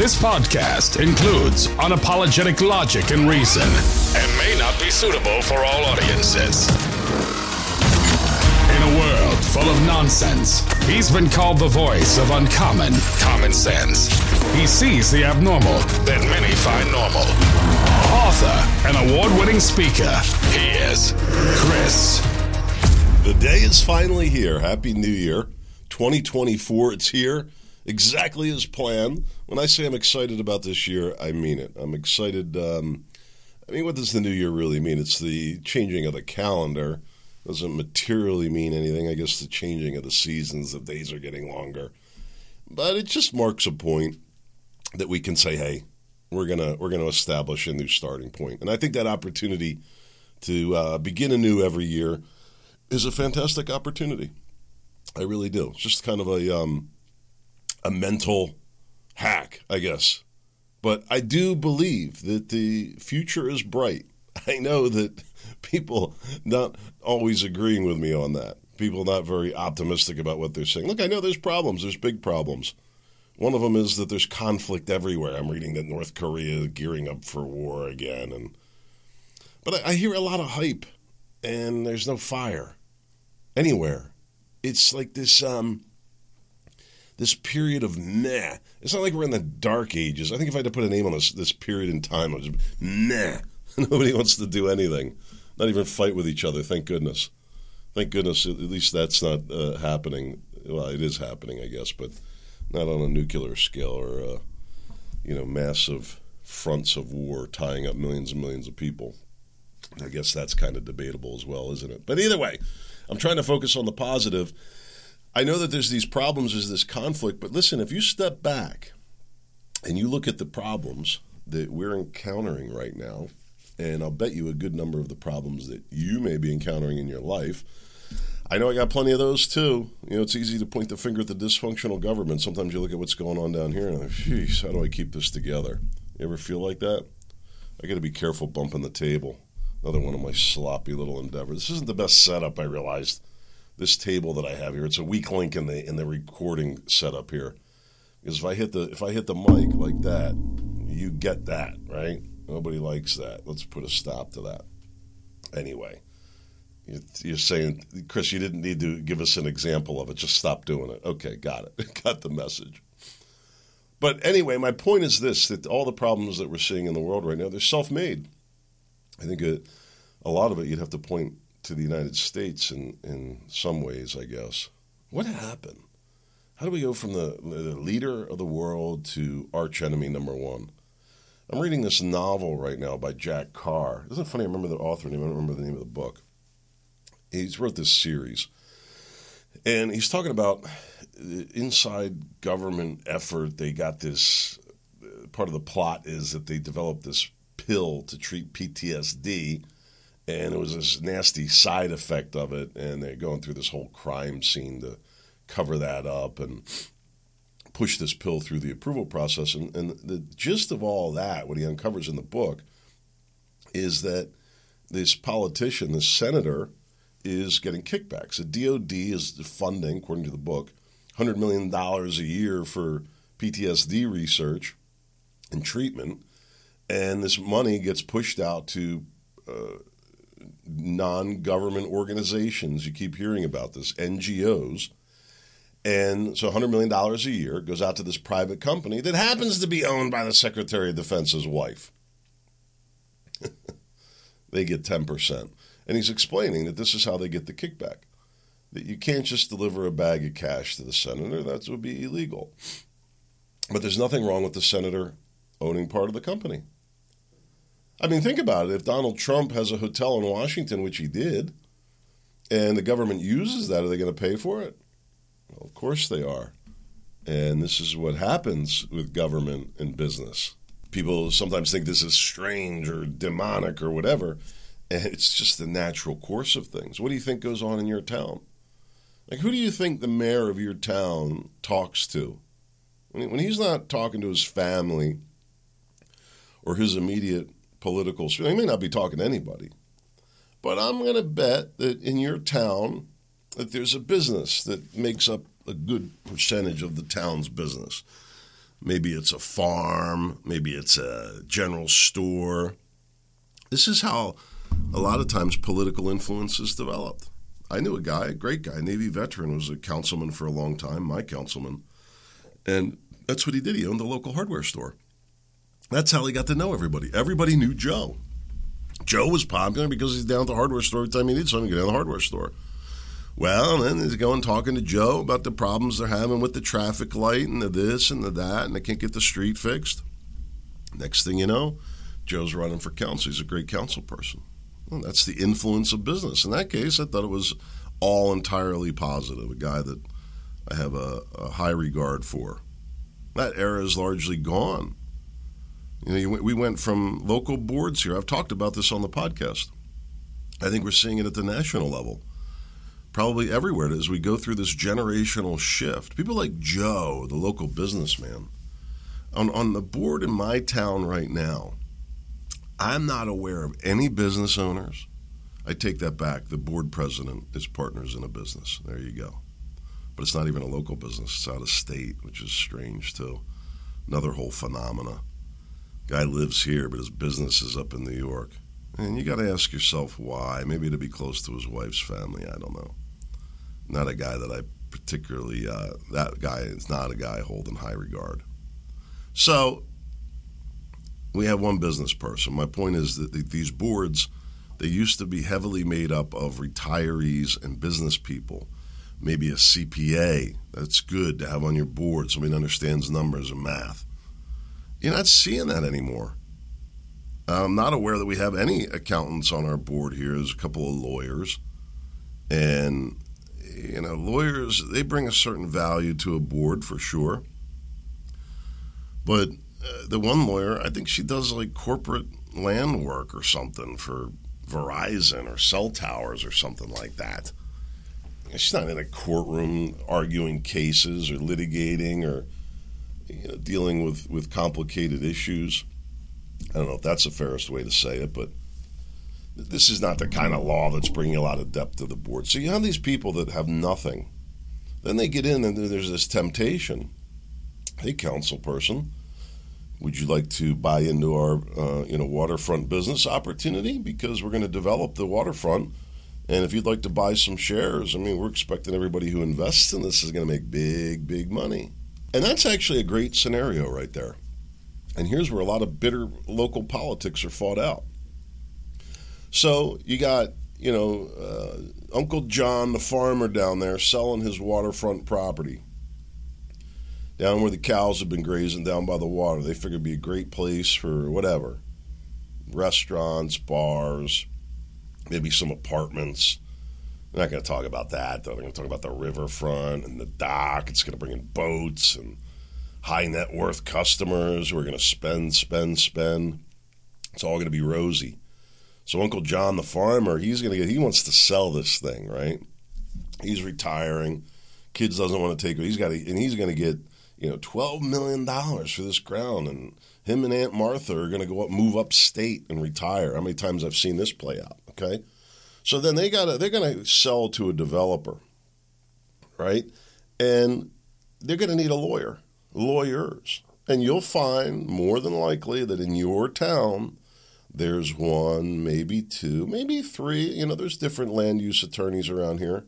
This podcast includes unapologetic logic and reason and may not be suitable for all audiences. In a world full of nonsense, he's been called the voice of uncommon common sense. He sees the abnormal that many find normal. Author and award winning speaker, he is Chris. The day is finally here. Happy New Year. 2024, it's here exactly as planned. When I say I'm excited about this year, I mean it. I'm excited. Um, I mean, what does the new year really mean? It's the changing of the calendar. Doesn't materially mean anything. I guess the changing of the seasons, the days are getting longer. But it just marks a point that we can say, hey, we're gonna we're gonna establish a new starting point. And I think that opportunity to uh, begin anew every year is a fantastic opportunity. I really do. It's just kind of a um, a mental hack, I guess. But I do believe that the future is bright. I know that people not always agreeing with me on that. People not very optimistic about what they're saying. Look, I know there's problems. There's big problems. One of them is that there's conflict everywhere. I'm reading that North Korea is gearing up for war again, and but I, I hear a lot of hype, and there's no fire anywhere. It's like this um, this period of meh. It's not like we're in the dark ages. I think if I had to put a name on this this period in time, it was meh. Nobody wants to do anything, not even fight with each other. Thank goodness. Thank goodness. At least that's not uh, happening. Well, it is happening, I guess, but not on a nuclear scale or uh, you know massive fronts of war tying up millions and millions of people. I guess that's kind of debatable as well, isn't it? But either way, I'm trying to focus on the positive. I know that there's these problems, there's this conflict, but listen, if you step back and you look at the problems that we're encountering right now, and I'll bet you a good number of the problems that you may be encountering in your life. I know I got plenty of those too. You know, it's easy to point the finger at the dysfunctional government. Sometimes you look at what's going on down here and geez, how do I keep this together? You ever feel like that? I got to be careful bumping the table. Another one of my sloppy little endeavors. This isn't the best setup, I realized. This table that I have here, it's a weak link in the in the recording setup here. Because if I hit the if I hit the mic like that, you get that, right? Nobody likes that. Let's put a stop to that. Anyway, you're saying, Chris, you didn't need to give us an example of it. Just stop doing it. Okay, got it. got the message. But anyway, my point is this that all the problems that we're seeing in the world right now, they're self made. I think a, a lot of it you'd have to point to the United States in, in some ways, I guess. What happened? How do we go from the, the leader of the world to arch enemy number one? I'm reading this novel right now by Jack Carr. Isn't it funny? I remember the author name. I don't remember the name of the book. He's wrote this series, and he's talking about uh, inside government effort. They got this. Uh, part of the plot is that they developed this pill to treat PTSD, and it was this nasty side effect of it. And they're going through this whole crime scene to cover that up and push this pill through the approval process. And, and the gist of all that, what he uncovers in the book, is that this politician, this senator, is getting kickbacks. The DOD is funding, according to the book, $100 million a year for PTSD research and treatment. And this money gets pushed out to uh, non government organizations. You keep hearing about this, NGOs. And so $100 million a year goes out to this private company that happens to be owned by the Secretary of Defense's wife. they get 10%. And he's explaining that this is how they get the kickback. That you can't just deliver a bag of cash to the senator, that would be illegal. But there's nothing wrong with the senator owning part of the company. I mean, think about it. If Donald Trump has a hotel in Washington, which he did, and the government uses that, are they going to pay for it? Well, of course they are. And this is what happens with government and business. People sometimes think this is strange or demonic or whatever. And it's just the natural course of things. What do you think goes on in your town? Like, who do you think the mayor of your town talks to? When he's not talking to his family or his immediate political sphere, he may not be talking to anybody. But I'm going to bet that in your town, that there's a business that makes up a good percentage of the town's business. maybe it's a farm, maybe it's a general store. This is how a lot of times political influence is developed. I knew a guy, a great guy, Navy veteran, was a councilman for a long time, my councilman. And that's what he did. He owned a local hardware store. That's how he got to know everybody. Everybody knew Joe. Joe was popular because he's down at the hardware store every time he needs something, get down to the hardware store. Well, then he's going talking to Joe about the problems they're having with the traffic light and the this and the that, and they can't get the street fixed. Next thing you know, Joe's running for council. He's a great council person. Well, that's the influence of business. In that case, I thought it was all entirely positive. A guy that I have a, a high regard for. That era is largely gone. You know, we went from local boards here. I've talked about this on the podcast. I think we're seeing it at the national level, probably everywhere as we go through this generational shift. People like Joe, the local businessman, on, on the board in my town right now, I'm not aware of any business owners. I take that back. The board president is partners in a business. There you go. But it's not even a local business, it's out of state, which is strange too. Another whole phenomena. Guy lives here, but his business is up in New York. And you got to ask yourself why. Maybe to be close to his wife's family. I don't know. Not a guy that I particularly, uh, that guy is not a guy I hold in high regard. So we have one business person. My point is that these boards, they used to be heavily made up of retirees and business people. Maybe a CPA. That's good to have on your board. Somebody understands numbers and math. You're not seeing that anymore. I'm not aware that we have any accountants on our board here. There's a couple of lawyers. And, you know, lawyers, they bring a certain value to a board for sure. But uh, the one lawyer, I think she does like corporate land work or something for Verizon or cell towers or something like that. She's not in a courtroom arguing cases or litigating or you know, dealing with, with complicated issues. I don't know if that's the fairest way to say it, but this is not the kind of law that's bringing a lot of depth to the board. So you have these people that have nothing. Then they get in and there's this temptation. Hey, council person, would you like to buy into our uh, you know waterfront business opportunity? Because we're going to develop the waterfront. And if you'd like to buy some shares, I mean, we're expecting everybody who invests in this is going to make big, big money. And that's actually a great scenario right there. And here's where a lot of bitter local politics are fought out. So you got, you know, uh, Uncle John, the farmer down there, selling his waterfront property down where the cows have been grazing down by the water. They figured it'd be a great place for whatever restaurants, bars, maybe some apartments. We're not going to talk about that, though. We're going to talk about the riverfront and the dock. It's going to bring in boats and high net worth customers who are going to spend, spend, spend. It's all going to be rosy. So Uncle John, the farmer, he's going to get. He wants to sell this thing, right? He's retiring. Kids doesn't want to take it. He's got, to, and he's going to get, you know, twelve million dollars for this ground, and him and Aunt Martha are going to go up, move upstate, and retire. How many times I've seen this play out? Okay. So then they got they're going to sell to a developer, right? And they're going to need a lawyer, lawyers. And you'll find more than likely that in your town there's one, maybe two, maybe three, you know, there's different land use attorneys around here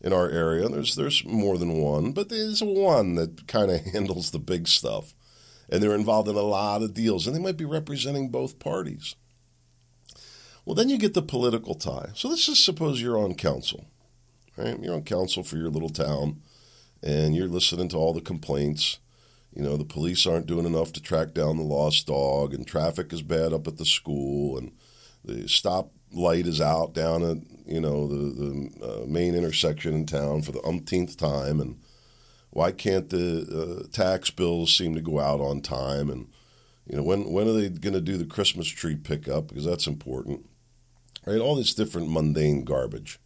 in our area. There's there's more than one, but there's one that kind of handles the big stuff. And they're involved in a lot of deals and they might be representing both parties. Well, then you get the political tie. So let's just suppose you're on council, right? You're on council for your little town, and you're listening to all the complaints. You know, the police aren't doing enough to track down the lost dog, and traffic is bad up at the school, and the stop light is out down at you know the the uh, main intersection in town for the umpteenth time, and why can't the uh, tax bills seem to go out on time? And you know, when when are they going to do the Christmas tree pickup? Because that's important right? All this different mundane garbage.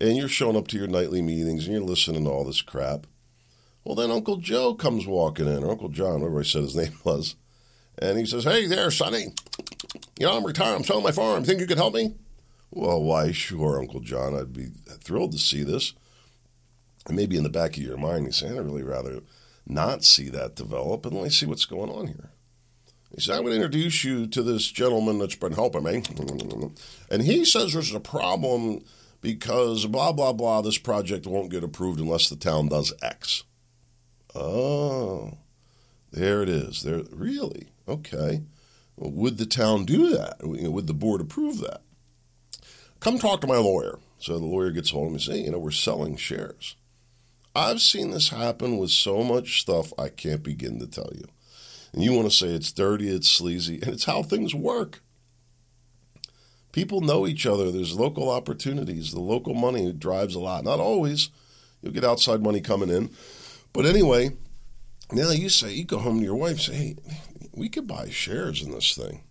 And you're showing up to your nightly meetings and you're listening to all this crap. Well, then Uncle Joe comes walking in, or Uncle John, whatever I said his name was, and he says, Hey there, Sonny. You know, I'm retired. I'm selling my farm. Think you could help me? Well, why, sure, Uncle John. I'd be thrilled to see this. And maybe in the back of your mind, you say, I'd really rather not see that develop and let me see what's going on here. He said, going to introduce you to this gentleman that's been helping me. And he says there's a problem because blah, blah, blah, this project won't get approved unless the town does X. Oh, there it is. There, really? Okay. Well, would the town do that? Would the board approve that? Come talk to my lawyer. So the lawyer gets hold of me and says, hey, you know, we're selling shares. I've seen this happen with so much stuff I can't begin to tell you. And you want to say it's dirty, it's sleazy, and it's how things work. People know each other. There's local opportunities. The local money drives a lot. Not always. You'll get outside money coming in. But anyway, now you say, you go home to your wife say, hey, we could buy shares in this thing.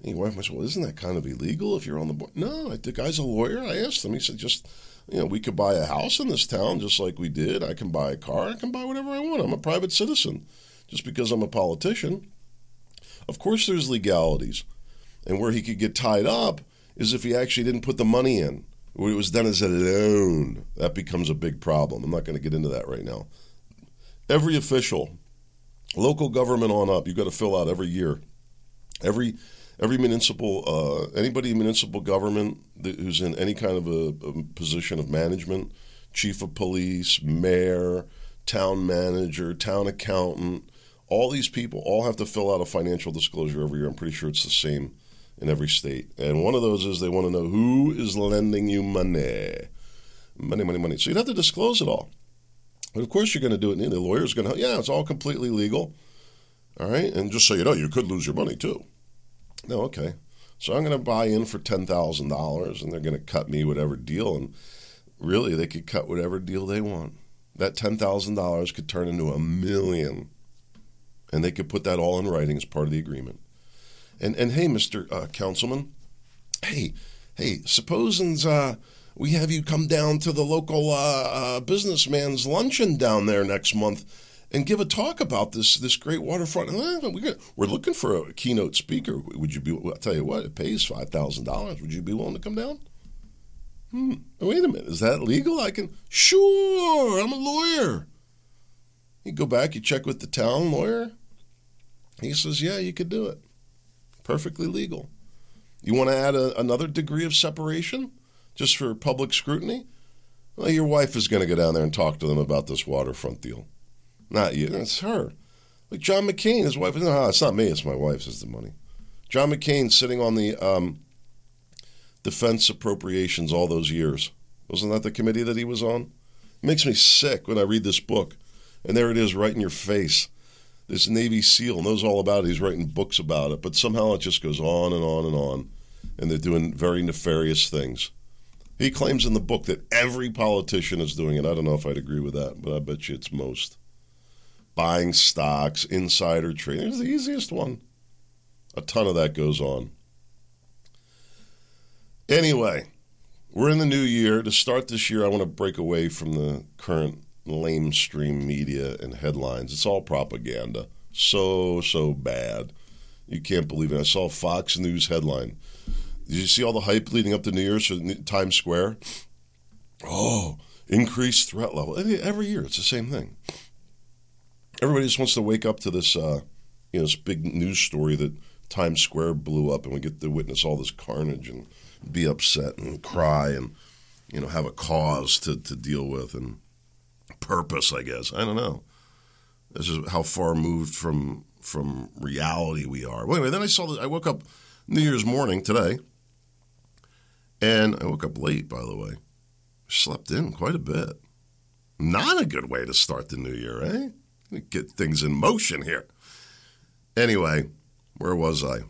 And your wife might say, well, isn't that kind of illegal if you're on the board? No, the guy's a lawyer. I asked him. He said, just, you know, we could buy a house in this town just like we did. I can buy a car. I can buy whatever I want. I'm a private citizen just because I'm a politician. Of course, there's legalities. And where he could get tied up is if he actually didn't put the money in, it was done as a loan. That becomes a big problem. I'm not going to get into that right now. Every official, local government on up, you've got to fill out every year. Every every municipal, uh, anybody in municipal government who's in any kind of a, a position of management, chief of police, mayor, town manager, town accountant, all these people all have to fill out a financial disclosure every year. I'm pretty sure it's the same in every state. And one of those is they want to know who is lending you money. Money, money, money. So you'd have to disclose it all. But of course you're going to do it. And the lawyer's going to, yeah, it's all completely legal. All right. And just so you know, you could lose your money too. No, okay. So I'm going to buy in for $10,000 and they're going to cut me whatever deal. And really, they could cut whatever deal they want. That $10,000 could turn into a million and they could put that all in writing as part of the agreement. And and hey, Mister uh, Councilman, hey, hey, supposing uh, we have you come down to the local uh, uh, businessman's luncheon down there next month and give a talk about this this great waterfront. We're looking for a keynote speaker. Would you be? I'll tell you what, it pays five thousand dollars. Would you be willing to come down? Hmm. Wait a minute, is that legal? I can. Sure, I'm a lawyer. You go back, you check with the town lawyer. He says, Yeah, you could do it. Perfectly legal. You want to add a, another degree of separation just for public scrutiny? Well, your wife is going to go down there and talk to them about this waterfront deal. Not you, it's her. Like John McCain, his wife, no, it's not me, it's my wife, says the money. John McCain sitting on the um, defense appropriations all those years. Wasn't that the committee that he was on? It makes me sick when I read this book. And there it is right in your face this Navy SEAL knows all about it. He's writing books about it, but somehow it just goes on and on and on, and they're doing very nefarious things. He claims in the book that every politician is doing it. I don't know if I'd agree with that, but I bet you it's most. Buying stocks, insider trading is the easiest one. A ton of that goes on. Anyway, we're in the new year. To start this year, I want to break away from the current lamestream media and headlines. It's all propaganda. So, so bad. You can't believe it. I saw Fox News headline. Did you see all the hype leading up to New Year's at Times Square? Oh, increased threat level. Every year, it's the same thing. Everybody just wants to wake up to this, uh, you know, this big news story that Times Square blew up, and we get to witness all this carnage and be upset and cry and, you know, have a cause to, to deal with. And purpose, I guess. I don't know. This is how far moved from from reality we are. Well, anyway, then I saw that I woke up New Year's morning today, and I woke up late, by the way. Slept in quite a bit. Not a good way to start the new year, eh? Get things in motion here. Anyway, where was I?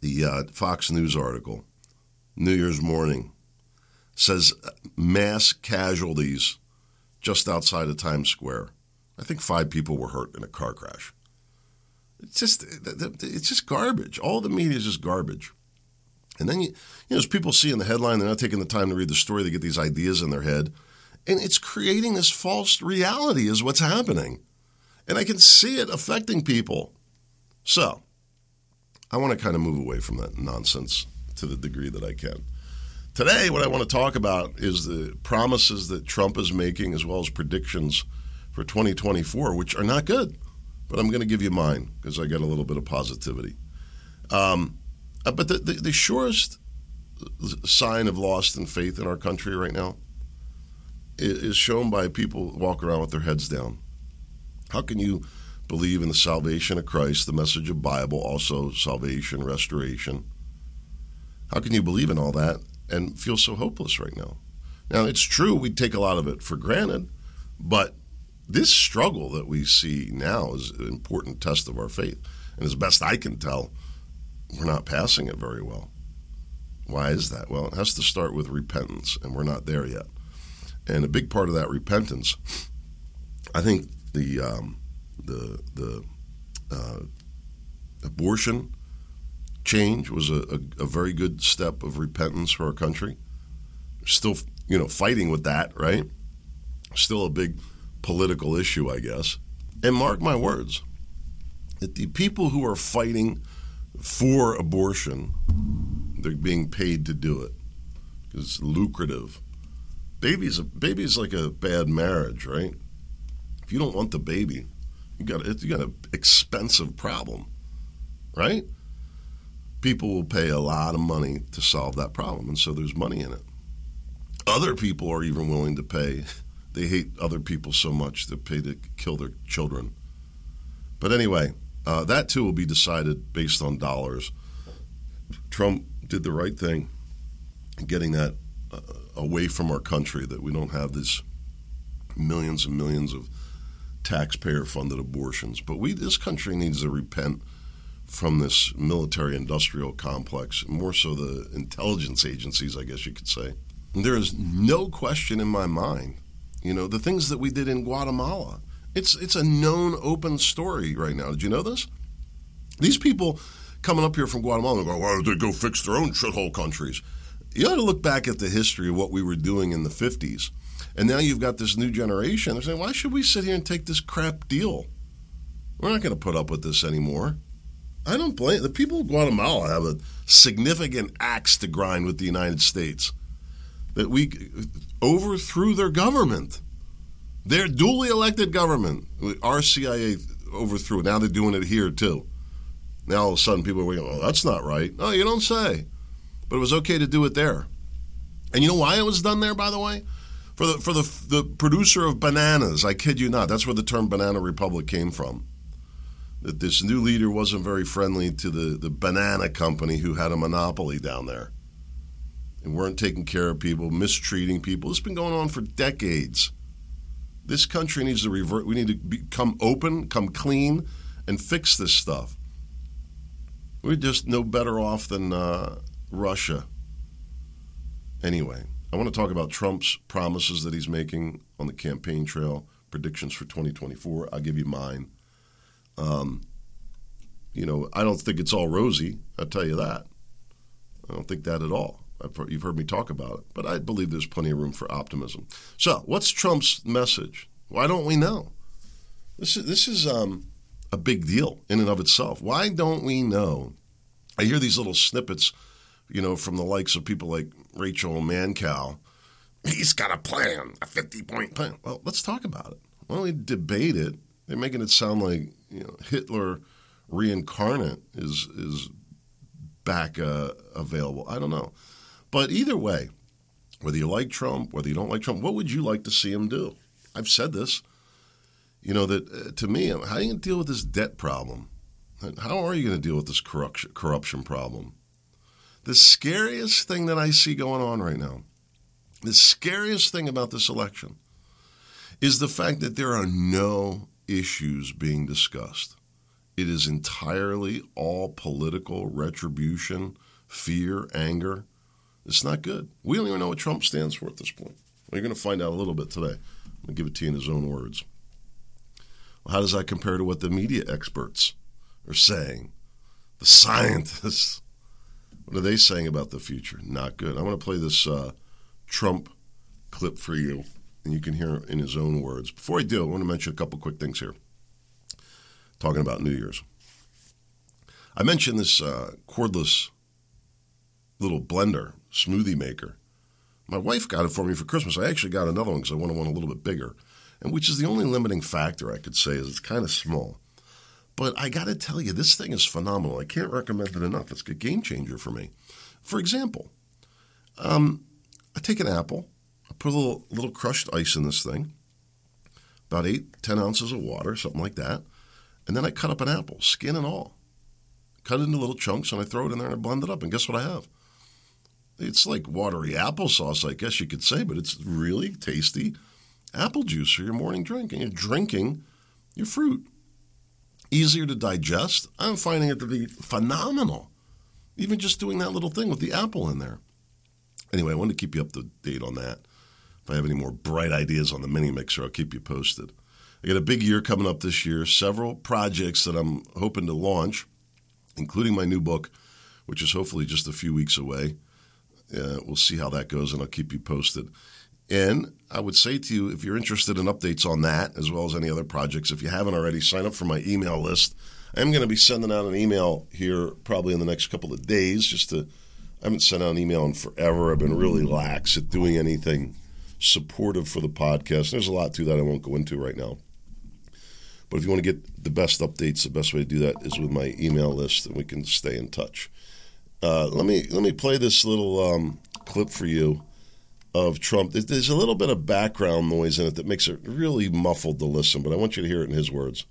The uh, Fox News article, New Year's morning, says mass casualties just outside of Times Square. I think five people were hurt in a car crash. It's just it's just garbage. All the media is just garbage. And then you, you know, as people see in the headline, they're not taking the time to read the story. They get these ideas in their head, and it's creating this false reality. Is what's happening, and I can see it affecting people. So, I want to kind of move away from that nonsense to the degree that I can. Today, what I want to talk about is the promises that Trump is making, as well as predictions for 2024, which are not good. But I'm going to give you mine because I got a little bit of positivity. Um, uh, but the, the, the surest sign of lost in faith in our country right now is shown by people walking around with their heads down. How can you believe in the salvation of Christ, the message of Bible, also salvation, restoration? How can you believe in all that and feel so hopeless right now? Now, it's true we take a lot of it for granted, but this struggle that we see now is an important test of our faith. And as best I can tell, we're not passing it very well. Why is that? Well, it has to start with repentance, and we're not there yet. And a big part of that repentance, I think the um, the the uh, abortion change was a, a, a, very good step of repentance for our country. Still, you know, fighting with that, right? Still a big political issue, I guess. And mark my words, that the people who are fighting for abortion, they're being paid to do it because it's lucrative. Baby's a baby's like a bad marriage, right? If you don't want the baby, you got you got an expensive problem, right? People will pay a lot of money to solve that problem, and so there's money in it. Other people are even willing to pay they hate other people so much they pay to kill their children. But anyway, uh, that too will be decided based on dollars. Trump did the right thing, getting that uh, away from our country, that we don't have these millions and millions of taxpayer-funded abortions. But we, this country, needs to repent from this military-industrial complex, more so the intelligence agencies, I guess you could say. And there is no question in my mind you know, the things that we did in Guatemala. It's it's a known open story right now. Did you know this? These people coming up here from Guatemala go, why don't they go fix their own shithole countries? You ought to look back at the history of what we were doing in the 50s. And now you've got this new generation. They're saying, why should we sit here and take this crap deal? We're not going to put up with this anymore. I don't blame the people of Guatemala have a significant axe to grind with the United States that we overthrew their government. Their duly elected government, our CIA overthrew. Now they're doing it here too. Now all of a sudden people are going, "Oh, that's not right." No, you don't say. But it was okay to do it there. And you know why it was done there, by the way? For the for the the producer of bananas. I kid you not. That's where the term "banana republic" came from. That this new leader wasn't very friendly to the the banana company who had a monopoly down there and weren't taking care of people, mistreating people. It's been going on for decades. This country needs to revert. We need to become open, come clean, and fix this stuff. We're just no better off than uh, Russia. Anyway, I want to talk about Trump's promises that he's making on the campaign trail, predictions for 2024. I'll give you mine. Um, you know, I don't think it's all rosy. I'll tell you that. I don't think that at all you've heard me talk about it, but I believe there's plenty of room for optimism. So, what's Trump's message? Why don't we know? This is this is um, a big deal in and of itself. Why don't we know? I hear these little snippets, you know, from the likes of people like Rachel Maddow. He's got a plan, a 50 point plan. Well, let's talk about it. Why don't we debate it? They're making it sound like you know Hitler reincarnate is is back uh, available. I don't know. But either way, whether you like Trump, whether you don't like Trump, what would you like to see him do? I've said this. You know, that uh, to me, how are you going to deal with this debt problem? How are you going to deal with this corruption, corruption problem? The scariest thing that I see going on right now, the scariest thing about this election, is the fact that there are no issues being discussed. It is entirely all political retribution, fear, anger. It's not good. We don't even know what Trump stands for at this point. We're going to find out a little bit today. I'm going to give it to you in his own words. Well, how does that compare to what the media experts are saying? The scientists. What are they saying about the future? Not good. I want to play this uh, Trump clip for you, and you can hear in his own words. Before I do, I want to mention a couple quick things here. Talking about New Year's. I mentioned this uh, cordless little blender smoothie maker. My wife got it for me for Christmas. I actually got another one because I wanted one a little bit bigger. and which is the only limiting factor I could say is it's kind of small. But I got to tell you, this thing is phenomenal. I can't recommend it enough. It's a game changer for me. For example, um, I take an apple, put a little, little crushed ice in this thing, about eight, ten ounces of water, something like that, and then I cut up an apple, skin and all. Cut it into little chunks, and I throw it in there and I blend it up, and guess what I have? It's like watery applesauce, I guess you could say, but it's really tasty apple juice for your morning drink, and you're drinking your fruit. Easier to digest. I'm finding it to be phenomenal. Even just doing that little thing with the apple in there. Anyway, I wanted to keep you up to date on that. If I have any more bright ideas on the mini mixer, I'll keep you posted. I got a big year coming up this year, several projects that I'm hoping to launch, including my new book, which is hopefully just a few weeks away. Uh, we'll see how that goes, and I'll keep you posted. And I would say to you, if you're interested in updates on that, as well as any other projects, if you haven't already, sign up for my email list. I'm going to be sending out an email here probably in the next couple of days. Just to, I haven't sent out an email in forever. I've been really lax at doing anything supportive for the podcast. There's a lot to that I won't go into right now. But if you want to get the best updates, the best way to do that is with my email list, and we can stay in touch. Uh, let me let me play this little um, clip for you of Trump. There's a little bit of background noise in it that makes it really muffled to listen, but I want you to hear it in his words.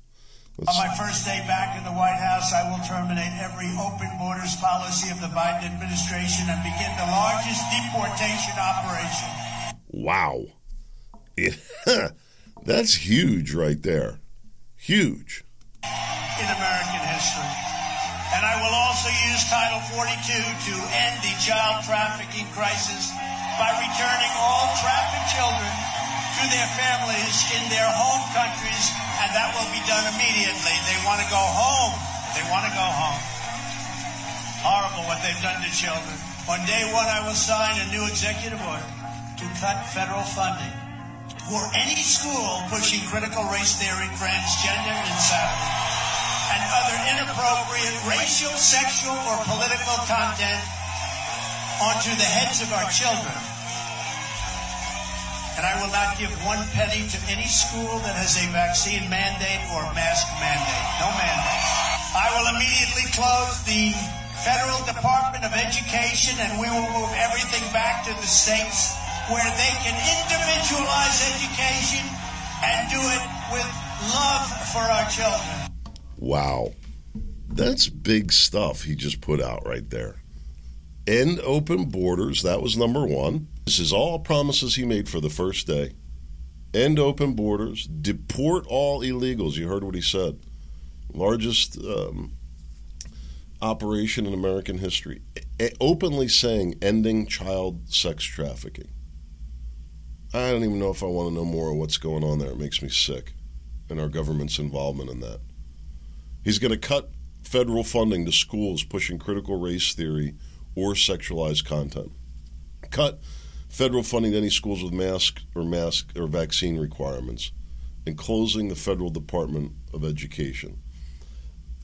Let's... On my first day back in the White House, I will terminate every open borders policy of the Biden administration and begin the largest deportation operation. Wow. That's huge right there. Huge. In American history. And I will also use Title 42 to end the child trafficking crisis by returning all trafficked children to their families in their home countries, and that will be done immediately. They want to go home. They want to go home. Horrible what they've done to children. On day one, I will sign a new executive order to cut federal funding for any school pushing critical race theory, transgender insanity, and other inappropriate racial, sexual, or political content onto the heads of our children. And I will not give one penny to any school that has a vaccine mandate or mask mandate. No mandate. I will immediately close the Federal Department of Education and we will move everything back to the states where they can individualize education and do it with love for our children. Wow. That's big stuff he just put out right there end open borders. That was number one. This is all promises he made for the first day. End open borders, deport all illegals. You heard what he said. Largest um, operation in American history. Openly saying ending child sex trafficking. I don't even know if I want to know more of what's going on there. It makes me sick. And our government's involvement in that. He's going to cut federal funding to schools pushing critical race theory or sexualized content. Cut federal funding to any schools with mask or mask or vaccine requirements, and closing the federal Department of Education.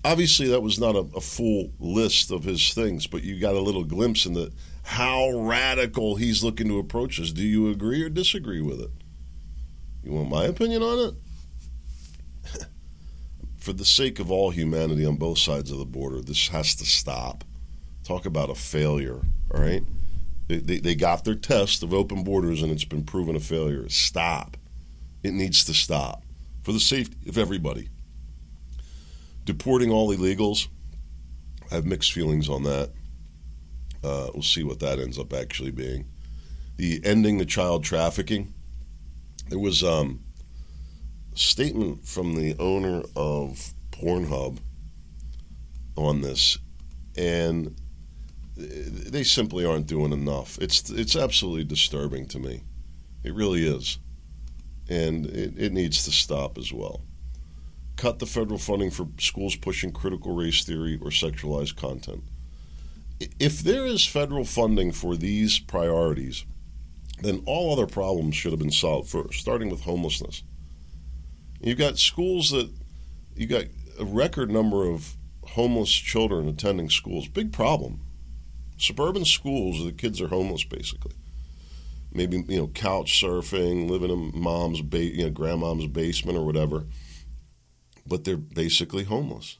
Obviously, that was not a, a full list of his things, but you got a little glimpse into how radical he's looking to approach this. Do you agree or disagree with it? You want my opinion on it? For the sake of all humanity on both sides of the border, this has to stop. Talk about a failure, all right? They, they, they got their test of open borders and it's been proven a failure. Stop. It needs to stop for the safety of everybody. Deporting all illegals, I have mixed feelings on that. Uh, we'll see what that ends up actually being. The ending the child trafficking. There was um, a statement from the owner of Pornhub on this, and they simply aren't doing enough. It's it's absolutely disturbing to me. It really is, and it, it needs to stop as well. Cut the federal funding for schools pushing critical race theory or sexualized content. If there is federal funding for these priorities, then all other problems should have been solved first, starting with homelessness. You've got schools that you've got a record number of homeless children attending schools. Big problem suburban schools, the kids are homeless basically. maybe you know couch surfing, living in mom's ba- you know grandmom's basement or whatever, but they're basically homeless.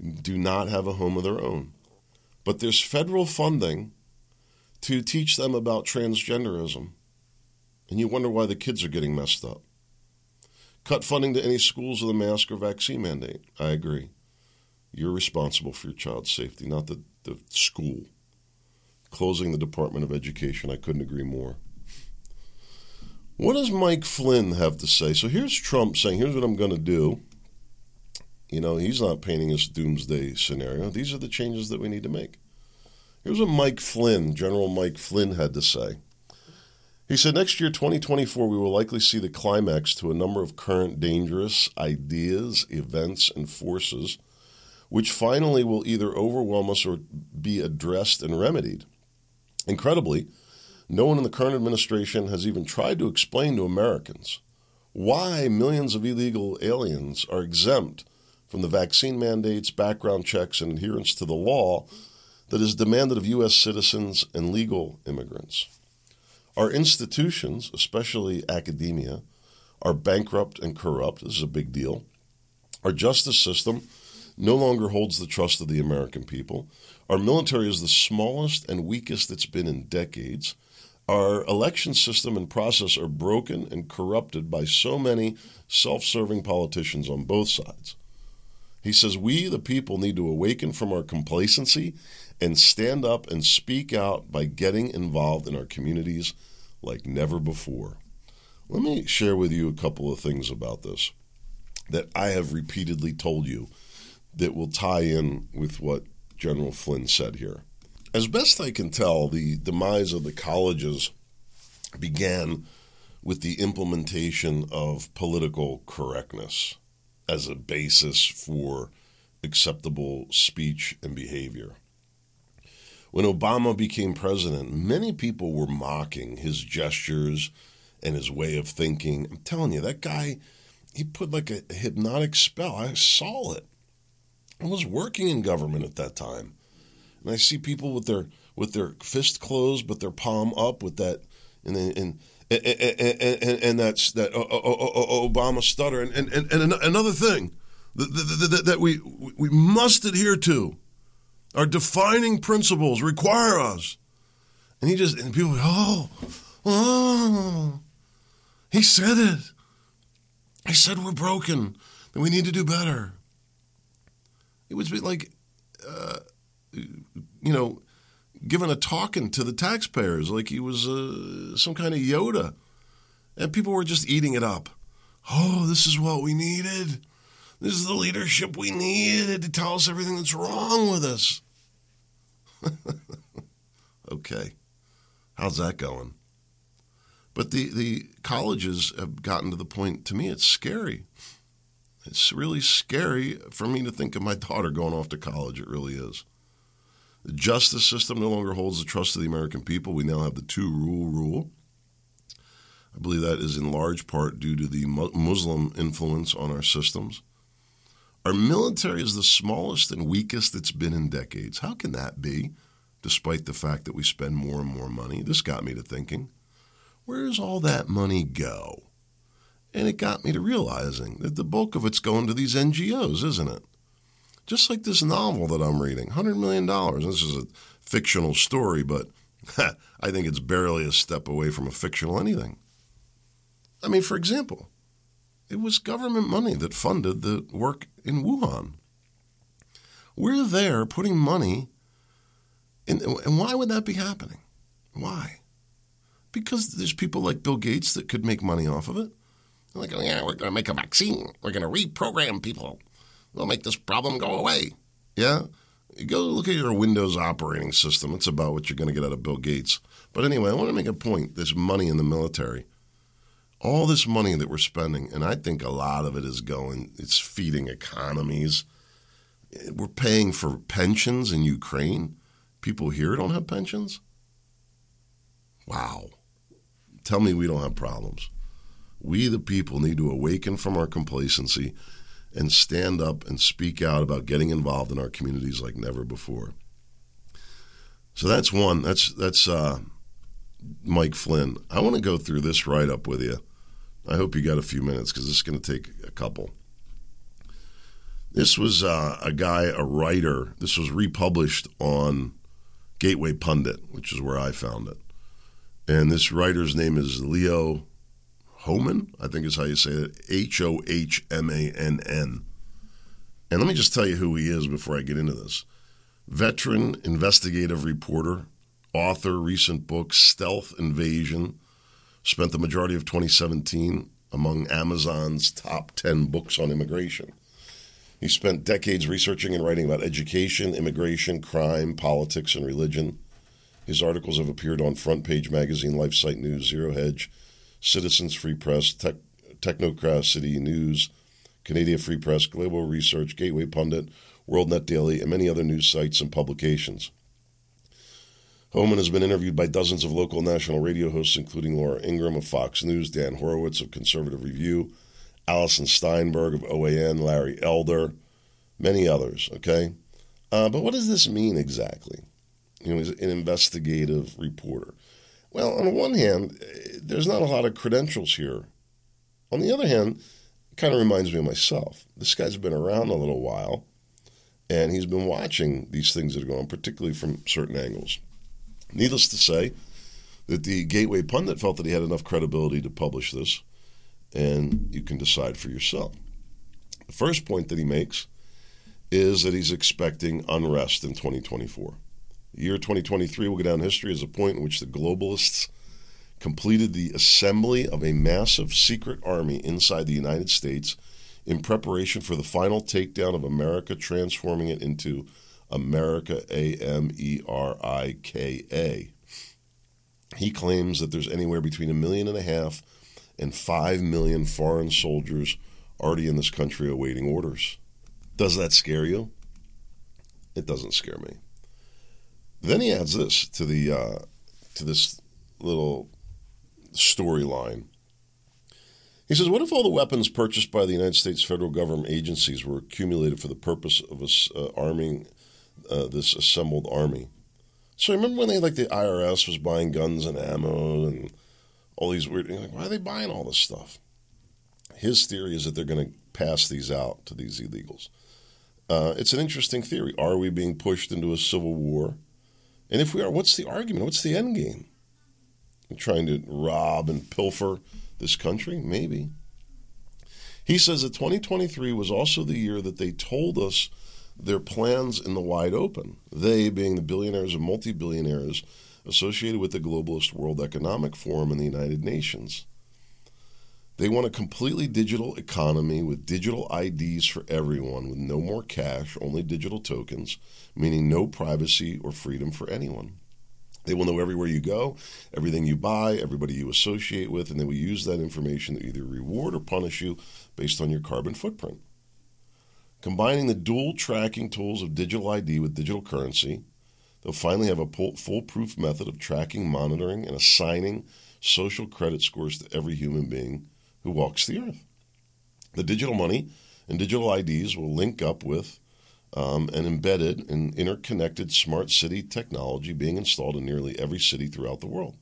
Do not have a home of their own. But there's federal funding to teach them about transgenderism. And you wonder why the kids are getting messed up. Cut funding to any schools with a mask or vaccine mandate. I agree. You're responsible for your child's safety, not the, the school. Closing the Department of Education. I couldn't agree more. What does Mike Flynn have to say? So here's Trump saying, here's what I'm going to do. You know, he's not painting us doomsday scenario. These are the changes that we need to make. Here's what Mike Flynn, General Mike Flynn, had to say. He said, Next year, 2024, we will likely see the climax to a number of current dangerous ideas, events, and forces, which finally will either overwhelm us or be addressed and remedied. Incredibly, no one in the current administration has even tried to explain to Americans why millions of illegal aliens are exempt from the vaccine mandates, background checks, and adherence to the law that is demanded of U.S. citizens and legal immigrants. Our institutions, especially academia, are bankrupt and corrupt. This is a big deal. Our justice system no longer holds the trust of the American people. Our military is the smallest and weakest it's been in decades. Our election system and process are broken and corrupted by so many self serving politicians on both sides. He says, We, the people, need to awaken from our complacency and stand up and speak out by getting involved in our communities like never before. Let me share with you a couple of things about this that I have repeatedly told you that will tie in with what General Flynn said here. As best I can tell, the demise of the colleges began with the implementation of political correctness as a basis for acceptable speech and behavior. When Obama became president, many people were mocking his gestures and his way of thinking. I'm telling you, that guy, he put like a hypnotic spell. I saw it. I was working in government at that time. And I see people with their with their fist closed but their palm up with that and and and, and, that's that uh, uh, uh, Obama stutter. And, and, and another thing that, that we, we must adhere to, our defining principles require us. And he just, and people, oh, oh, he said it. He said we're broken, that we need to do better. It was like, uh, you know, giving a talking to the taxpayers like he was uh, some kind of Yoda. And people were just eating it up. Oh, this is what we needed. This is the leadership we needed to tell us everything that's wrong with us. okay. How's that going? But the, the colleges have gotten to the point, to me, it's scary. It's really scary for me to think of my daughter going off to college. It really is. The justice system no longer holds the trust of the American people. We now have the two rule rule. I believe that is in large part due to the Muslim influence on our systems. Our military is the smallest and weakest it's been in decades. How can that be, despite the fact that we spend more and more money? This got me to thinking where does all that money go? And it got me to realizing that the bulk of it's going to these NGOs, isn't it? Just like this novel that I'm reading, $100 million. This is a fictional story, but I think it's barely a step away from a fictional anything. I mean, for example, it was government money that funded the work in Wuhan. We're there putting money, in, and why would that be happening? Why? Because there's people like Bill Gates that could make money off of it. Like, oh, yeah, we're going to make a vaccine. We're going to reprogram people. We'll make this problem go away. Yeah? Go look at your Windows operating system. It's about what you're going to get out of Bill Gates. But anyway, I want to make a point. There's money in the military all this money that we're spending, and I think a lot of it is going, it's feeding economies. We're paying for pensions in Ukraine. People here don't have pensions? Wow. Tell me we don't have problems. We, the people, need to awaken from our complacency and stand up and speak out about getting involved in our communities like never before. So that's one. That's that's uh, Mike Flynn. I want to go through this write up with you. I hope you got a few minutes because this is going to take a couple. This was uh, a guy, a writer. This was republished on Gateway Pundit, which is where I found it. And this writer's name is Leo Hohmann, I think is how you say it H O H M A N N. And let me just tell you who he is before I get into this veteran investigative reporter, author, recent book, Stealth Invasion. Spent the majority of 2017 among Amazon's top 10 books on immigration. He spent decades researching and writing about education, immigration, crime, politics, and religion. His articles have appeared on Front Page Magazine, LifeSite News, Zero Hedge, Citizens Free Press, Tech, Technocracy News, Canadian Free Press, Global Research, Gateway Pundit, WorldNet Daily, and many other news sites and publications. Hohmann has been interviewed by dozens of local national radio hosts, including Laura Ingraham of Fox News, Dan Horowitz of Conservative Review, Allison Steinberg of OAN, Larry Elder, many others. Okay, uh, but what does this mean exactly? You know, he's an investigative reporter. Well, on the one hand, eh, there's not a lot of credentials here. On the other hand, it kind of reminds me of myself. This guy's been around a little while, and he's been watching these things that are going on, particularly from certain angles. Needless to say, that the Gateway Pundit felt that he had enough credibility to publish this, and you can decide for yourself. The first point that he makes is that he's expecting unrest in 2024. The year 2023 will go down in history as a point in which the globalists completed the assembly of a massive secret army inside the United States in preparation for the final takedown of America, transforming it into America, A M E R I K A. He claims that there's anywhere between a million and a half and five million foreign soldiers already in this country awaiting orders. Does that scare you? It doesn't scare me. Then he adds this to the uh, to this little storyline. He says, "What if all the weapons purchased by the United States federal government agencies were accumulated for the purpose of uh, arming uh, this assembled army?" So remember when they like the IRS was buying guns and ammo and all these weird. Like, why are they buying all this stuff? His theory is that they're going to pass these out to these illegals. Uh, it's an interesting theory. Are we being pushed into a civil war? And if we are, what's the argument? What's the end game? trying to rob and pilfer this country? Maybe. He says that 2023 was also the year that they told us their plans in the wide open. They, being the billionaires and multi billionaires associated with the globalist World Economic Forum and the United Nations. They want a completely digital economy with digital IDs for everyone, with no more cash, only digital tokens, meaning no privacy or freedom for anyone. They will know everywhere you go, everything you buy, everybody you associate with, and they will use that information to either reward or punish you based on your carbon footprint. Combining the dual tracking tools of digital ID with digital currency, they'll finally have a foolproof method of tracking, monitoring, and assigning social credit scores to every human being who walks the earth. The digital money and digital IDs will link up with um, an embedded and interconnected smart city technology being installed in nearly every city throughout the world.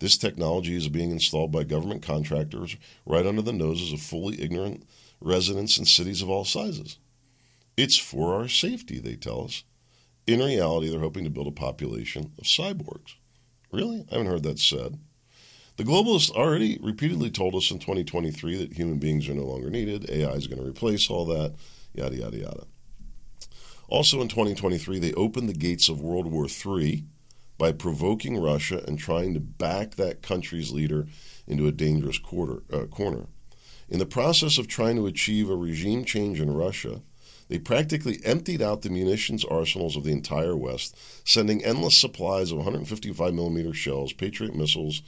This technology is being installed by government contractors right under the noses of fully ignorant residents in cities of all sizes. It's for our safety, they tell us. In reality, they're hoping to build a population of cyborgs. Really? I haven't heard that said. The globalists already repeatedly told us in 2023 that human beings are no longer needed, AI is going to replace all that, yada, yada, yada. Also in 2023, they opened the gates of World War III by provoking Russia and trying to back that country's leader into a dangerous quarter, uh, corner. In the process of trying to achieve a regime change in Russia, they practically emptied out the munitions arsenals of the entire West, sending endless supplies of 155 millimeter shells, Patriot missiles,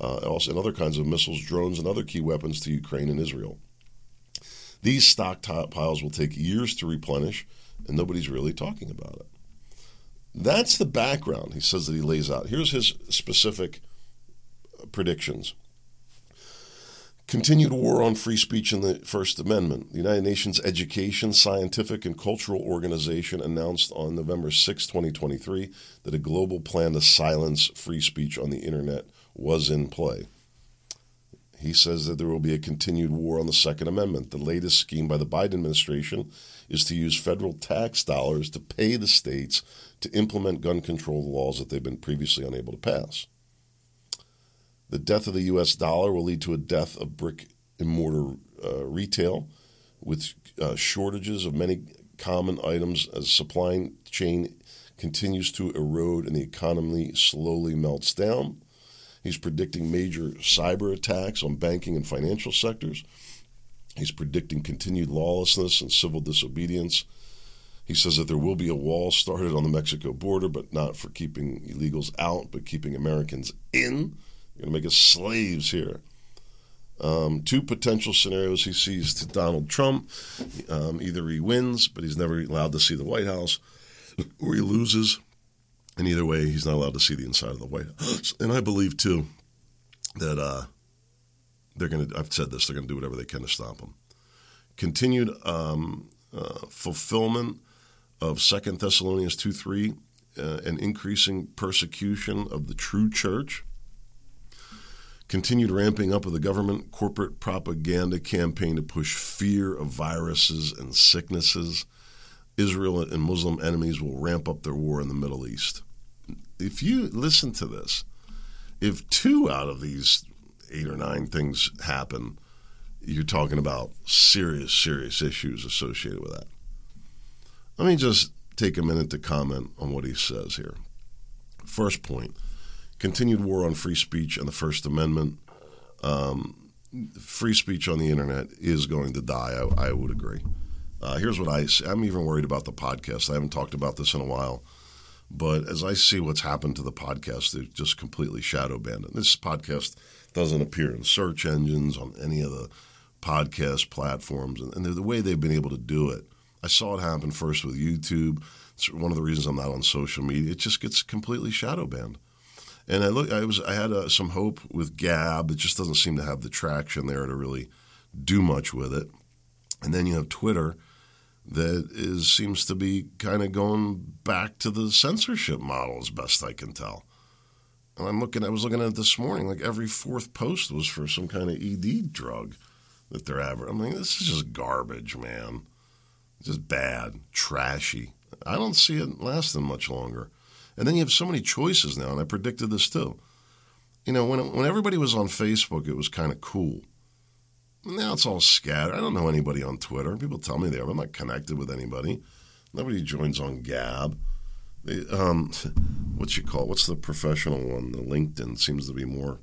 uh, also, and other kinds of missiles, drones, and other key weapons to Ukraine and Israel. These stockpiles will take years to replenish, and nobody's really talking about it. That's the background he says that he lays out. Here's his specific predictions. Continued war on free speech in the First Amendment. The United Nations Education, Scientific, and Cultural Organization announced on November 6, 2023, that a global plan to silence free speech on the internet was in play. He says that there will be a continued war on the Second Amendment. The latest scheme by the Biden administration is to use federal tax dollars to pay the states to implement gun control laws that they've been previously unable to pass. The death of the U.S. dollar will lead to a death of brick and mortar uh, retail, with uh, shortages of many common items as supply chain continues to erode and the economy slowly melts down. He's predicting major cyber attacks on banking and financial sectors. He's predicting continued lawlessness and civil disobedience. He says that there will be a wall started on the Mexico border, but not for keeping illegals out, but keeping Americans in. You're going to make us slaves here. Um, two potential scenarios he sees to Donald Trump. Um, either he wins, but he's never allowed to see the White House, or he loses. And either way, he's not allowed to see the inside of the White House. And I believe, too, that uh, they're going to, I've said this, they're going to do whatever they can to stop him. Continued um, uh, fulfillment of Second Thessalonians 2 3, uh, an increasing persecution of the true church continued ramping up of the government corporate propaganda campaign to push fear of viruses and sicknesses. Israel and Muslim enemies will ramp up their war in the Middle East. If you listen to this, if two out of these eight or nine things happen, you're talking about serious, serious issues associated with that. Let me just take a minute to comment on what he says here. First point continued war on free speech and the First Amendment. Um, free speech on the internet is going to die. I, I would agree. Uh, here's what I I'm even worried about the podcast. I haven't talked about this in a while, but as I see what's happened to the podcast, they're just completely shadow banned. This podcast doesn't appear in search engines on any of the podcast platforms, and, and the way they've been able to do it. I saw it happen first with YouTube. It's one of the reasons I'm not on social media. It just gets completely shadow banned. And I look, I was, I had uh, some hope with Gab. It just doesn't seem to have the traction there to really do much with it. And then you have Twitter, that is seems to be kind of going back to the censorship model, as best I can tell. And I'm looking, I was looking at it this morning, like every fourth post was for some kind of ED drug that they're advertising. I mean, this is just garbage, man. Just bad, trashy. I don't see it lasting much longer. And then you have so many choices now, and I predicted this too. You know, when, when everybody was on Facebook, it was kind of cool. Now it's all scattered. I don't know anybody on Twitter. People tell me they are. I'm not connected with anybody. Nobody joins on Gab. They, um, what you call what's the professional one? The LinkedIn seems to be more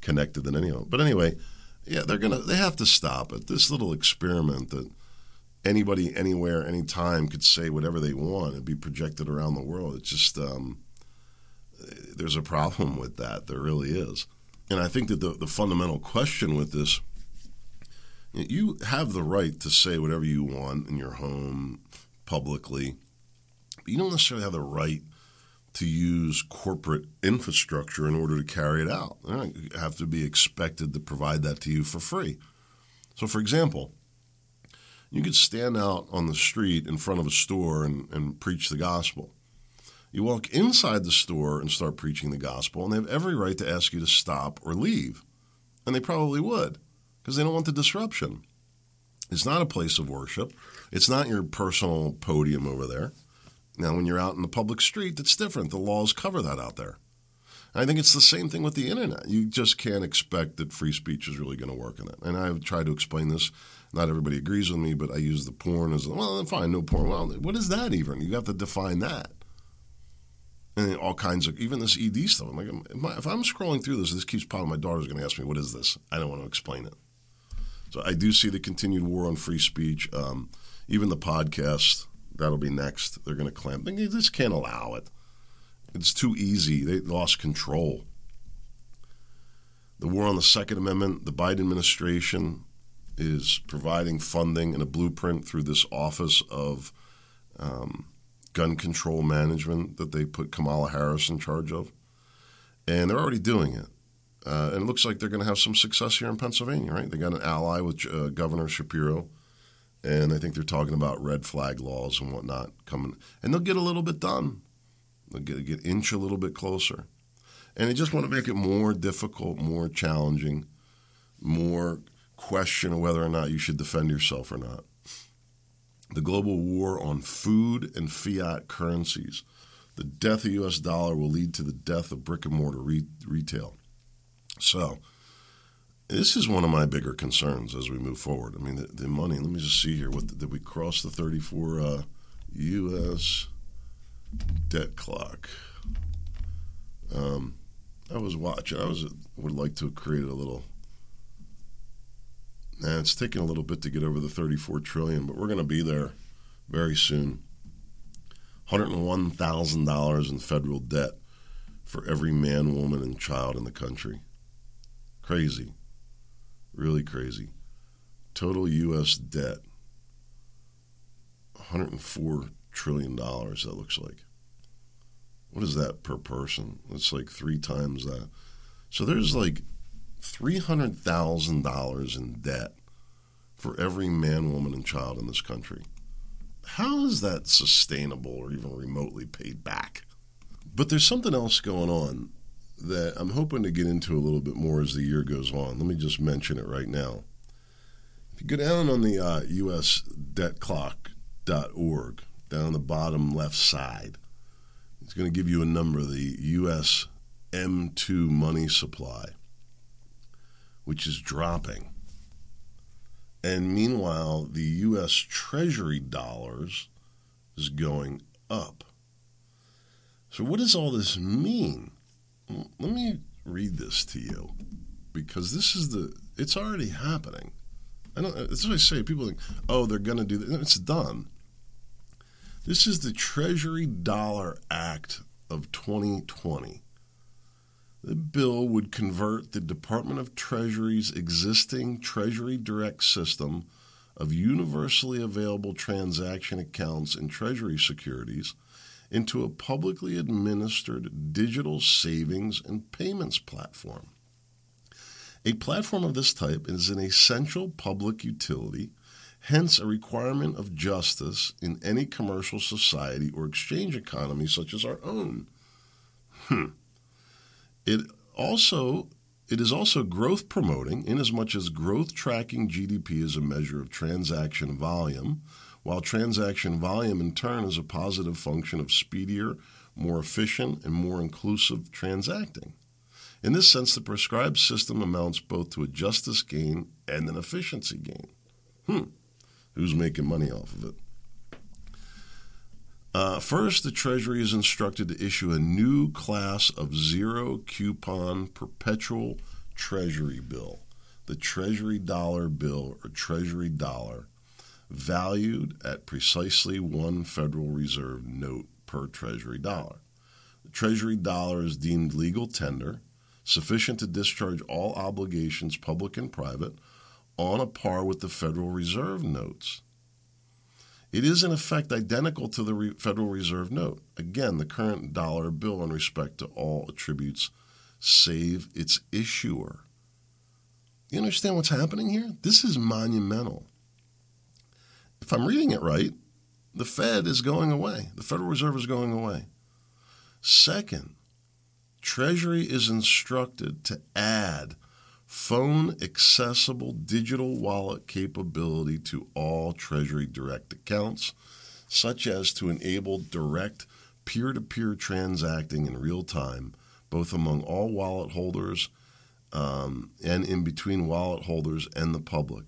connected than anyone. But anyway, yeah, they're gonna they have to stop it. This little experiment that anybody, anywhere, anytime could say whatever they want and be projected around the world. It's just um, there's a problem with that. There really is, and I think that the the fundamental question with this, you have the right to say whatever you want in your home publicly, but you don't necessarily have the right to use corporate infrastructure in order to carry it out. You have to be expected to provide that to you for free. So, for example, you could stand out on the street in front of a store and, and preach the gospel. You walk inside the store and start preaching the gospel, and they have every right to ask you to stop or leave. And they probably would, because they don't want the disruption. It's not a place of worship. It's not your personal podium over there. Now, when you're out in the public street, that's different. The laws cover that out there. I think it's the same thing with the internet. You just can't expect that free speech is really going to work in it. And I've tried to explain this not everybody agrees with me, but I use the porn as well. Fine, no porn. Well, what is that even? You have to define that. And all kinds of even this ED stuff. I'm like, if I'm scrolling through this, this keeps popping. My daughter's going to ask me, "What is this?" I don't want to explain it. So I do see the continued war on free speech. Um, even the podcast that'll be next. They're going to clamp. They just can't allow it. It's too easy. They lost control. The war on the Second Amendment, the Biden administration, is providing funding and a blueprint through this Office of um, Gun Control Management that they put Kamala Harris in charge of. And they're already doing it. Uh, and it looks like they're going to have some success here in Pennsylvania, right? They got an ally with uh, Governor Shapiro, and I think they're talking about red flag laws and whatnot coming, and they'll get a little bit done. They'll get, get inch a little bit closer, and they just want to make it more difficult, more challenging, more question of whether or not you should defend yourself or not. The global war on food and fiat currencies. The death of U.S. dollar will lead to the death of brick and mortar re- retail. So, this is one of my bigger concerns as we move forward. I mean, the, the money. Let me just see here. What did we cross the 34 uh, U.S. debt clock? Um, I was watching. I was would like to create a little. Nah, it's taking a little bit to get over the 34 trillion, but we're going to be there very soon. $101,000 in federal debt for every man, woman, and child in the country. Crazy. Really crazy. Total U.S. debt $104 trillion, that looks like. What is that per person? That's like three times that. So there's like $300,000 in debt for every man, woman, and child in this country. How is that sustainable or even remotely paid back? But there's something else going on that I'm hoping to get into a little bit more as the year goes on. Let me just mention it right now. If you go down on the uh, usdebtclock.org, down on the bottom left side, it's going to give you a number, the US M2 money supply, which is dropping. And meanwhile, the US Treasury dollars is going up. So, what does all this mean? Let me read this to you because this is the it's already happening. I don't. Uh, That's what I say. People think, oh, they're going to do that. It's done. This is the Treasury Dollar Act of 2020. The bill would convert the Department of Treasury's existing Treasury Direct system of universally available transaction accounts and Treasury securities into a publicly administered digital savings and payments platform. A platform of this type is an essential public utility, hence, a requirement of justice in any commercial society or exchange economy such as our own. Hmm. It also it is also growth promoting, inasmuch as growth tracking GDP is a measure of transaction volume, while transaction volume in turn is a positive function of speedier, more efficient, and more inclusive transacting. In this sense, the prescribed system amounts both to a justice gain and an efficiency gain. Hmm, who's making money off of it? Uh, first, the Treasury is instructed to issue a new class of zero coupon perpetual Treasury bill, the Treasury dollar bill or Treasury dollar, valued at precisely one Federal Reserve note per Treasury dollar. The Treasury dollar is deemed legal tender, sufficient to discharge all obligations, public and private, on a par with the Federal Reserve notes. It is in effect identical to the Federal Reserve note. Again, the current dollar bill in respect to all attributes, save its issuer. You understand what's happening here? This is monumental if I'm reading it right, the Fed is going away. The Federal Reserve is going away. Second, Treasury is instructed to add phone accessible digital wallet capability to all Treasury Direct accounts, such as to enable direct peer to peer transacting in real time, both among all wallet holders um, and in between wallet holders and the public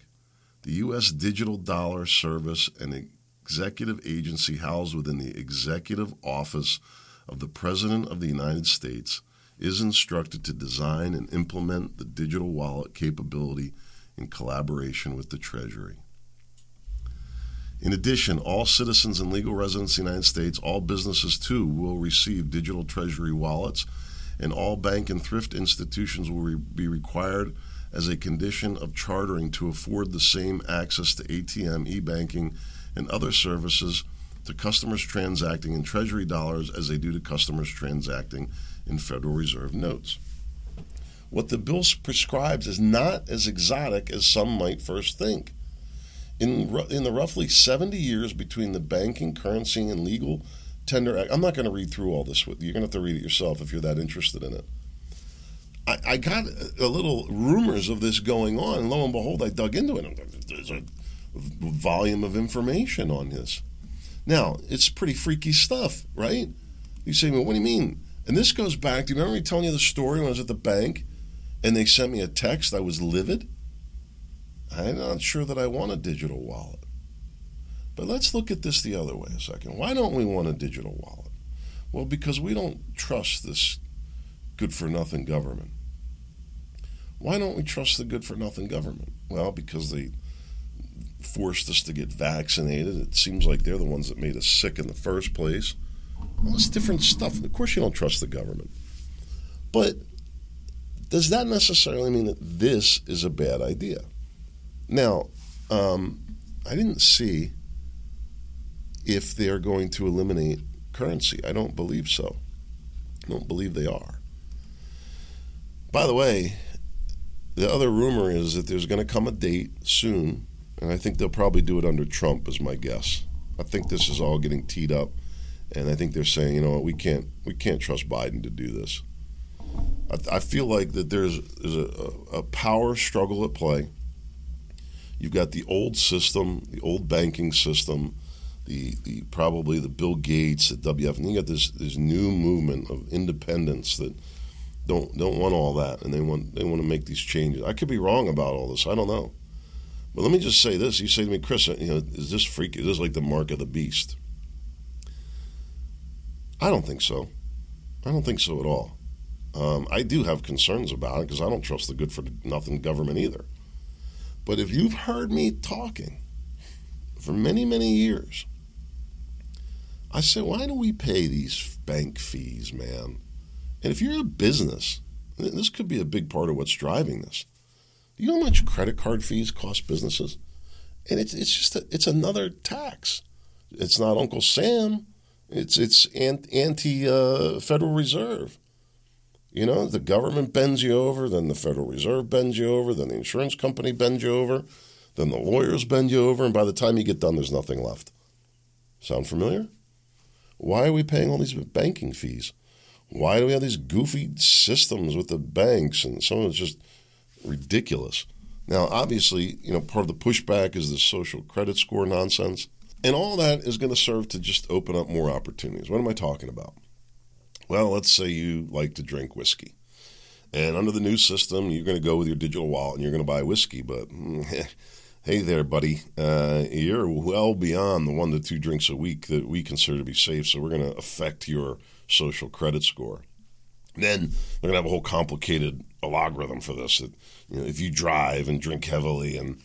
the U.S. Digital Dollar Service, an executive agency housed within the Executive Office of the President of the United States, is instructed to design and implement the digital wallet capability in collaboration with the Treasury. In addition, all citizens and legal residents of the United States, all businesses too, will receive digital Treasury wallets, and all bank and thrift institutions will re- be required as a condition of chartering to afford the same access to ATM, e banking, and other services to customers transacting in Treasury dollars as they do to customers transacting in Federal Reserve notes. what the bill prescribes is not as exotic as some might first think. In, in the roughly 70 years between the banking, currency, and legal tender act, I'm not going to read through all this with you. You're going to have to read it yourself if you're that interested in it. I, I got a little rumors of this going on, and lo and behold, I dug into it. There's a volume of information on this. Now, it's pretty freaky stuff, right? You say, well, what do you mean? And this goes back, do you remember me telling you the story when I was at the bank and they sent me a text? I was livid. I'm not sure that I want a digital wallet. But let's look at this the other way a second. Why don't we want a digital wallet? Well, because we don't trust this good for nothing government. Why don't we trust the good for nothing government? Well, because they forced us to get vaccinated. It seems like they're the ones that made us sick in the first place. All this different stuff. Of course, you don't trust the government. But does that necessarily mean that this is a bad idea? Now, um, I didn't see if they're going to eliminate currency. I don't believe so. I don't believe they are. By the way, the other rumor is that there's going to come a date soon and I think they'll probably do it under Trump, is my guess. I think this is all getting teed up, and I think they're saying, you know what, we can't we can't trust Biden to do this. I, I feel like that there's there's a, a power struggle at play. You've got the old system, the old banking system, the, the probably the Bill Gates, the WF, and you got this this new movement of independence that don't don't want all that, and they want they want to make these changes. I could be wrong about all this. I don't know. But let me just say this: You say to me, Chris, you know, is this freaky? Is this like the mark of the beast? I don't think so. I don't think so at all. Um, I do have concerns about it because I don't trust the good for nothing government either. But if you've heard me talking for many, many years, I say, why do we pay these bank fees, man? And if you're a business, this could be a big part of what's driving this. You know how much credit card fees cost businesses? And it's it's just a, it's another tax. It's not Uncle Sam. It's it's anti uh, Federal Reserve. You know, the government bends you over, then the Federal Reserve bends you over, then the insurance company bends you over, then the lawyers bend you over, and by the time you get done, there's nothing left. Sound familiar? Why are we paying all these banking fees? Why do we have these goofy systems with the banks? And some of it's just ridiculous. Now, obviously, you know, part of the pushback is the social credit score nonsense. And all that is going to serve to just open up more opportunities. What am I talking about? Well, let's say you like to drink whiskey. And under the new system, you're going to go with your digital wallet and you're going to buy whiskey. But hey there, buddy, uh, you're well beyond the one to two drinks a week that we consider to be safe. So we're going to affect your social credit score. Then they're going to have a whole complicated algorithm for this. That, you know, if you drive and drink heavily and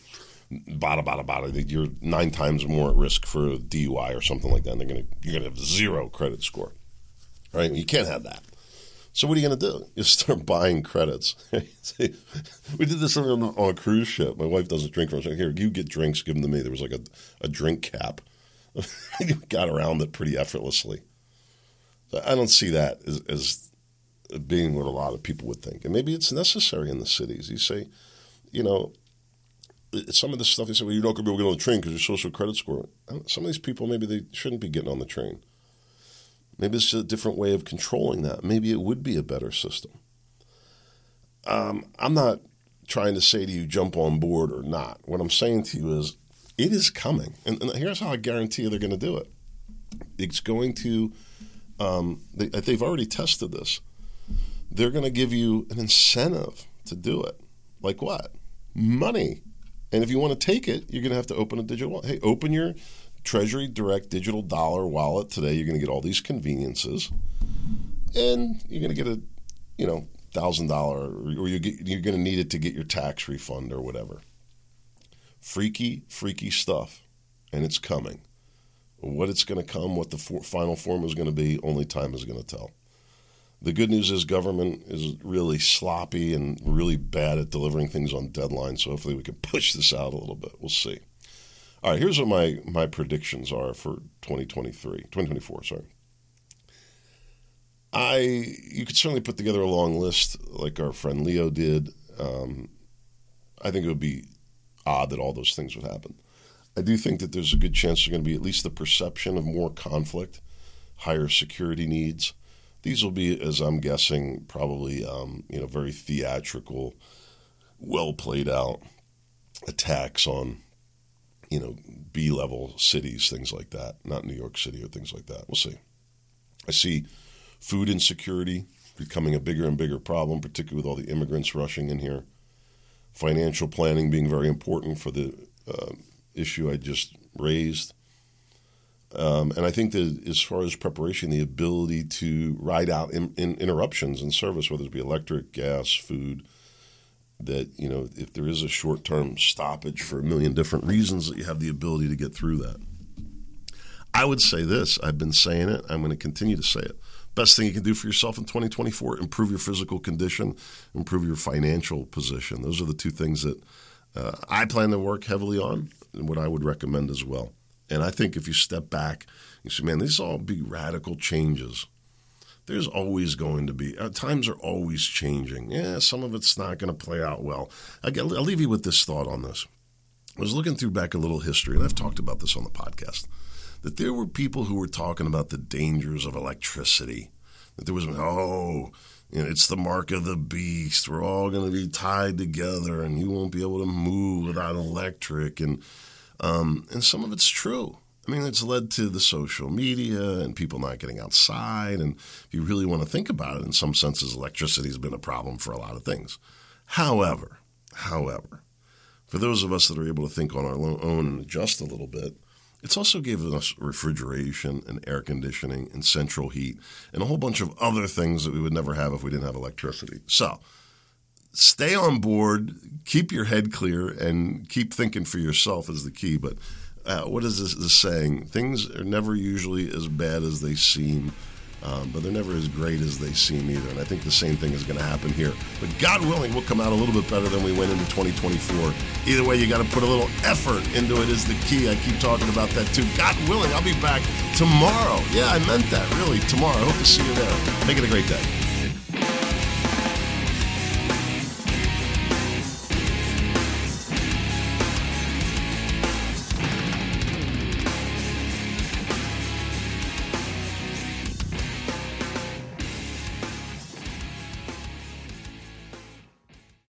bada bada bada, you're nine times more at risk for a DUI or something like that. And they're going to you're going to have zero credit score, right? You can't have that. So what are you going to do? You start buying credits. we did this on, on, a cruise ship. My wife doesn't drink. From here, you get drinks. Give them to me. There was like a, a drink cap. got around it pretty effortlessly. I don't see that as, as being what a lot of people would think. And maybe it's necessary in the cities. You say, you know, some of the stuff they say, well, you're not going to be able to get on the train because your social credit score. Some of these people, maybe they shouldn't be getting on the train. Maybe it's a different way of controlling that. Maybe it would be a better system. Um, I'm not trying to say to you, jump on board or not. What I'm saying to you is, it is coming. And, and here's how I guarantee they're going to do it. It's going to, um, they, they've already tested this they're going to give you an incentive to do it. Like what? Money. And if you want to take it, you're going to have to open a digital wallet. Hey, open your Treasury Direct digital dollar wallet today. You're going to get all these conveniences, and you're going to get a, you know, thousand dollar, or you get, you're going to need it to get your tax refund or whatever. Freaky, freaky stuff, and it's coming. What it's going to come, what the for, final form is going to be, only time is going to tell. The good news is government is really sloppy and really bad at delivering things on deadline. So hopefully we can push this out a little bit. We'll see. All right, here's what my, my predictions are for 2023, 2024, sorry. I you could certainly put together a long list like our friend Leo did. Um, I think it would be odd that all those things would happen. I do think that there's a good chance there's going to be at least the perception of more conflict, higher security needs. These will be, as I'm guessing, probably um, you know very theatrical, well played out attacks on you know B level cities, things like that. Not New York City or things like that. We'll see. I see food insecurity becoming a bigger and bigger problem, particularly with all the immigrants rushing in here. Financial planning being very important for the uh, issue I just raised. Um, and I think that as far as preparation, the ability to ride out in, in interruptions in service, whether it be electric, gas, food, that you know if there is a short-term stoppage for a million different reasons, that you have the ability to get through that. I would say this: I've been saying it. I'm going to continue to say it. Best thing you can do for yourself in 2024: improve your physical condition, improve your financial position. Those are the two things that uh, I plan to work heavily on, what I would recommend as well. And I think if you step back, you say, "Man, these all be radical changes." there's always going to be uh, times are always changing. Yeah, some of it's not going to play out well. I will leave you with this thought on this. I was looking through back a little history, and I've talked about this on the podcast. That there were people who were talking about the dangers of electricity. That there was oh, you know, it's the mark of the beast. We're all going to be tied together, and you won't be able to move without electric. And um, and some of it's true. I mean, it's led to the social media and people not getting outside. And if you really want to think about it, in some senses, electricity has been a problem for a lot of things. However, however, for those of us that are able to think on our own and adjust a little bit, it's also given us refrigeration and air conditioning and central heat and a whole bunch of other things that we would never have if we didn't have electricity. So stay on board, keep your head clear, and keep thinking for yourself is the key. But uh, what is this, this, saying? Things are never usually as bad as they seem, um, but they're never as great as they seem either. And I think the same thing is going to happen here. But God willing, we'll come out a little bit better than we went into 2024. Either way, you got to put a little effort into it is the key. I keep talking about that too. God willing, I'll be back tomorrow. Yeah, I meant that really tomorrow. I hope to see you there. Make it a great day.